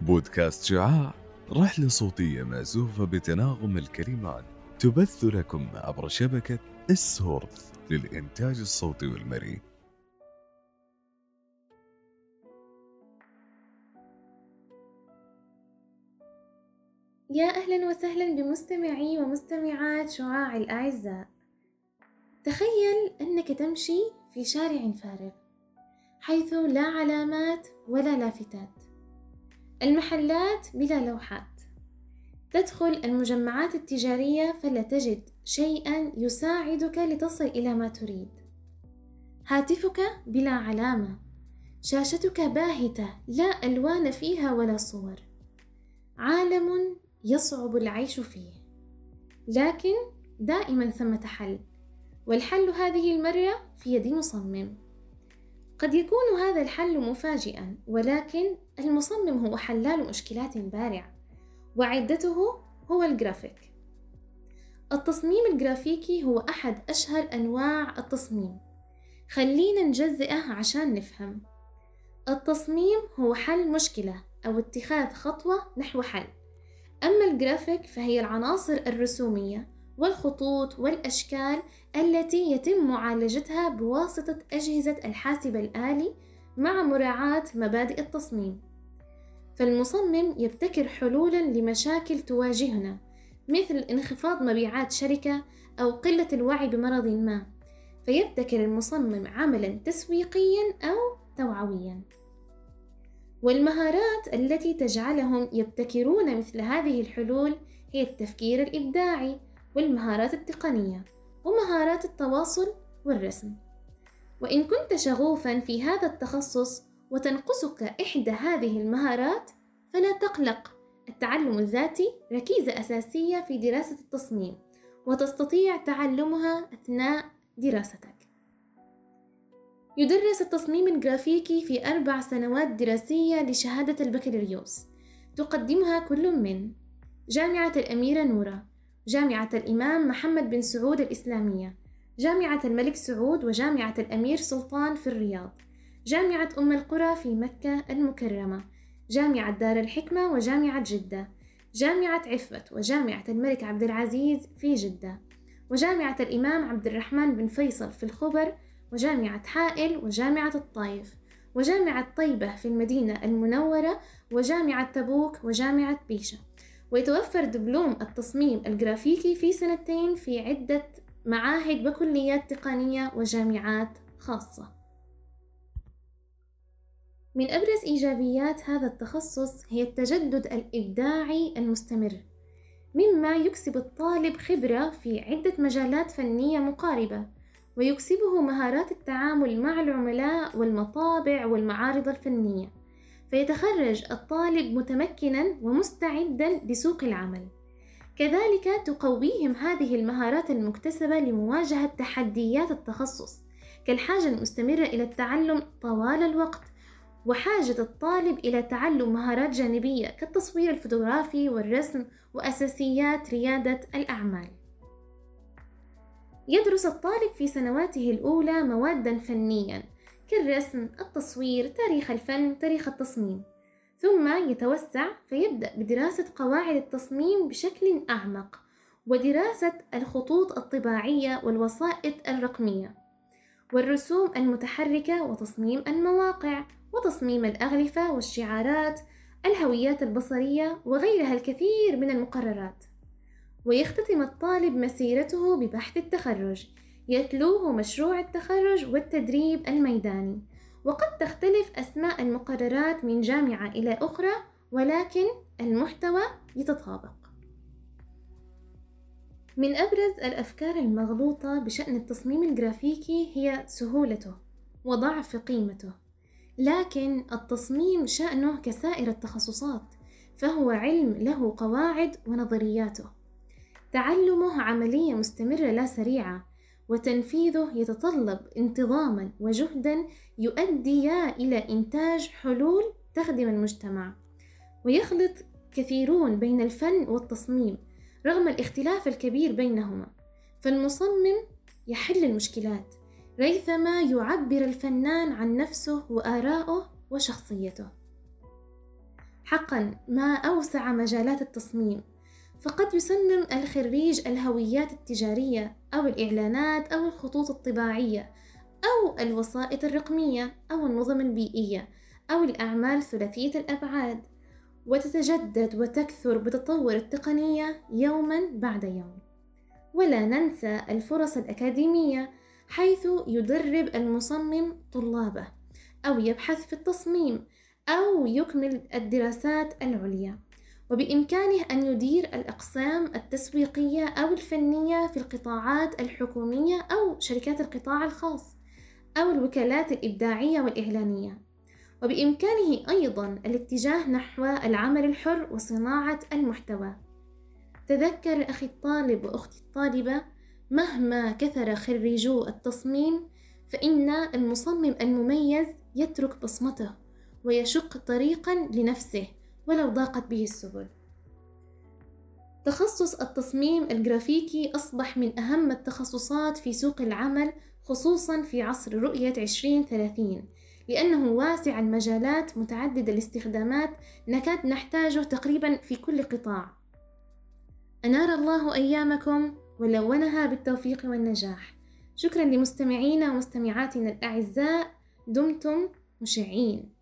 بودكاست شعاع رحلة صوتية مأزوفة بتناغم الكلمات تبث لكم عبر شبكة السورث للإنتاج الصوتي والمرئي. يا أهلا وسهلا بمستمعي ومستمعات شعاع الأعزاء. تخيل أنك تمشي في شارع فارغ حيث لا علامات ولا لافتات. المحلات بلا لوحات. تدخل المجمعات التجارية فلا تجد شيئا يساعدك لتصل إلى ما تريد. هاتفك بلا علامة. شاشتك باهتة لا ألوان فيها ولا صور. عالم يصعب العيش فيه. لكن دائما ثمة حل. والحل هذه المرة في يد مصمم. قد يكون هذا الحل مفاجئا ولكن المصمم هو حلال مشكلات بارعة وعدته هو الجرافيك. التصميم الجرافيكي هو أحد أشهر أنواع التصميم. خلينا نجزئه عشان نفهم. التصميم هو حل مشكلة أو اتخاذ خطوة نحو حل. أما الجرافيك فهي العناصر الرسومية والخطوط والأشكال التي يتم معالجتها بواسطة أجهزة الحاسب الآلي مع مراعاة مبادئ التصميم. فالمصمم يبتكر حلولا لمشاكل تواجهنا مثل انخفاض مبيعات شركة أو قلة الوعي بمرض ما. فيبتكر المصمم عملا تسويقيا أو توعويا. والمهارات التي تجعلهم يبتكرون مثل هذه الحلول هي التفكير الإبداعي والمهارات التقنية ومهارات التواصل والرسم. وإن كنت شغوفا في هذا التخصص وتنقصك إحدى هذه المهارات فلا تقلق. التعلم الذاتي ركيزة أساسية في دراسة التصميم وتستطيع تعلمها أثناء دراستك. يدرس التصميم الجرافيكي في أربع سنوات دراسية لشهادة البكالوريوس. تقدمها كل من جامعة الأميرة نورة جامعة الإمام محمد بن سعود الإسلامية جامعة الملك سعود وجامعة الأمير سلطان في الرياض جامعة أم القرى في مكة المكرمة جامعة دار الحكمة وجامعة جدة جامعة عفت وجامعة الملك عبد العزيز في جدة وجامعة الإمام عبد الرحمن بن فيصل في الخبر وجامعة حائل وجامعة الطايف وجامعة طيبة في المدينة المنورة وجامعة تبوك وجامعة بيشة. ويتوفر دبلوم التصميم الجرافيكي في سنتين في عدة معاهد وكليات تقنية وجامعات خاصة. من أبرز إيجابيات هذا التخصص هي التجدد الإبداعي المستمر مما يكسب الطالب خبرة في عدة مجالات فنية مقاربة ويكسبه مهارات التعامل مع العملاء والمطابع والمعارض الفنية. فيتخرج الطالب متمكنا ومستعدا لسوق العمل كذلك تقويهم هذه المهارات المكتسبة لمواجهة تحديات التخصص كالحاجة المستمرة إلى التعلم طوال الوقت وحاجة الطالب إلى تعلم مهارات جانبية كالتصوير الفوتوغرافي والرسم وأساسيات ريادة الأعمال. يدرس الطالب في سنواته الأولى موادا فنيا كالرسم، التصوير، تاريخ الفن، تاريخ التصميم، ثم يتوسع فيبدأ بدراسة قواعد التصميم بشكل أعمق، ودراسة الخطوط الطباعية والوسائط الرقمية، والرسوم المتحركة وتصميم المواقع، وتصميم الأغلفة والشعارات، الهويات البصرية وغيرها الكثير من المقررات. ويختتم الطالب مسيرته ببحث التخرج يتلوه مشروع التخرج والتدريب الميداني. وقد تختلف أسماء المقررات من جامعة إلى أخرى ولكن المحتوى يتطابق. من أبرز الأفكار المغلوطة بشأن التصميم الجرافيكي هي سهولته وضعف قيمته. لكن التصميم شأنه كسائر التخصصات فهو علم له قواعد ونظرياته. تعلمه عملية مستمرة لا سريعة وتنفيذه يتطلب انتظاما وجهدا يؤديا إلى إنتاج حلول تخدم المجتمع. ويخلط كثيرون بين الفن والتصميم رغم الاختلاف الكبير بينهما. فالمصمم يحل المشكلات ريثما يعبر الفنان عن نفسه وآراءه وشخصيته. حقا ما أوسع مجالات التصميم فقد يصمم الخريج الهويات التجارية أو الإعلانات أو الخطوط الطباعية أو الوسائط الرقمية أو النظم البيئية أو الأعمال ثلاثية الأبعاد. وتتجدد وتكثر بتطور التقنية يوما بعد يوم. ولا ننسى الفرص الأكاديمية حيث يدرب المصمم طلابه أو يبحث في التصميم أو يكمل الدراسات العليا. وبإمكانه أن يدير الأقسام التسويقية أو الفنية في القطاعات الحكومية أو شركات القطاع الخاص أو الوكالات الإبداعية والإعلانية. وبإمكانه أيضا الاتجاه نحو العمل الحر وصناعة المحتوى. تذكر أخي الطالب وأختي الطالبة مهما كثر خريجو التصميم فإن المصمم المميز يترك بصمته ويشق طريقا لنفسه. ولو ضاقت به السبل. تخصص التصميم الجرافيكي أصبح من أهم التخصصات في سوق العمل خصوصا في عصر رؤية 2030 لأنه واسع المجالات متعدد الاستخدامات نكاد نحتاجه تقريبا في كل قطاع. أنار الله أيامكم ولونها بالتوفيق والنجاح. شكرا لمستمعينا ومستمعاتنا الأعزاء. دمتم مشعين.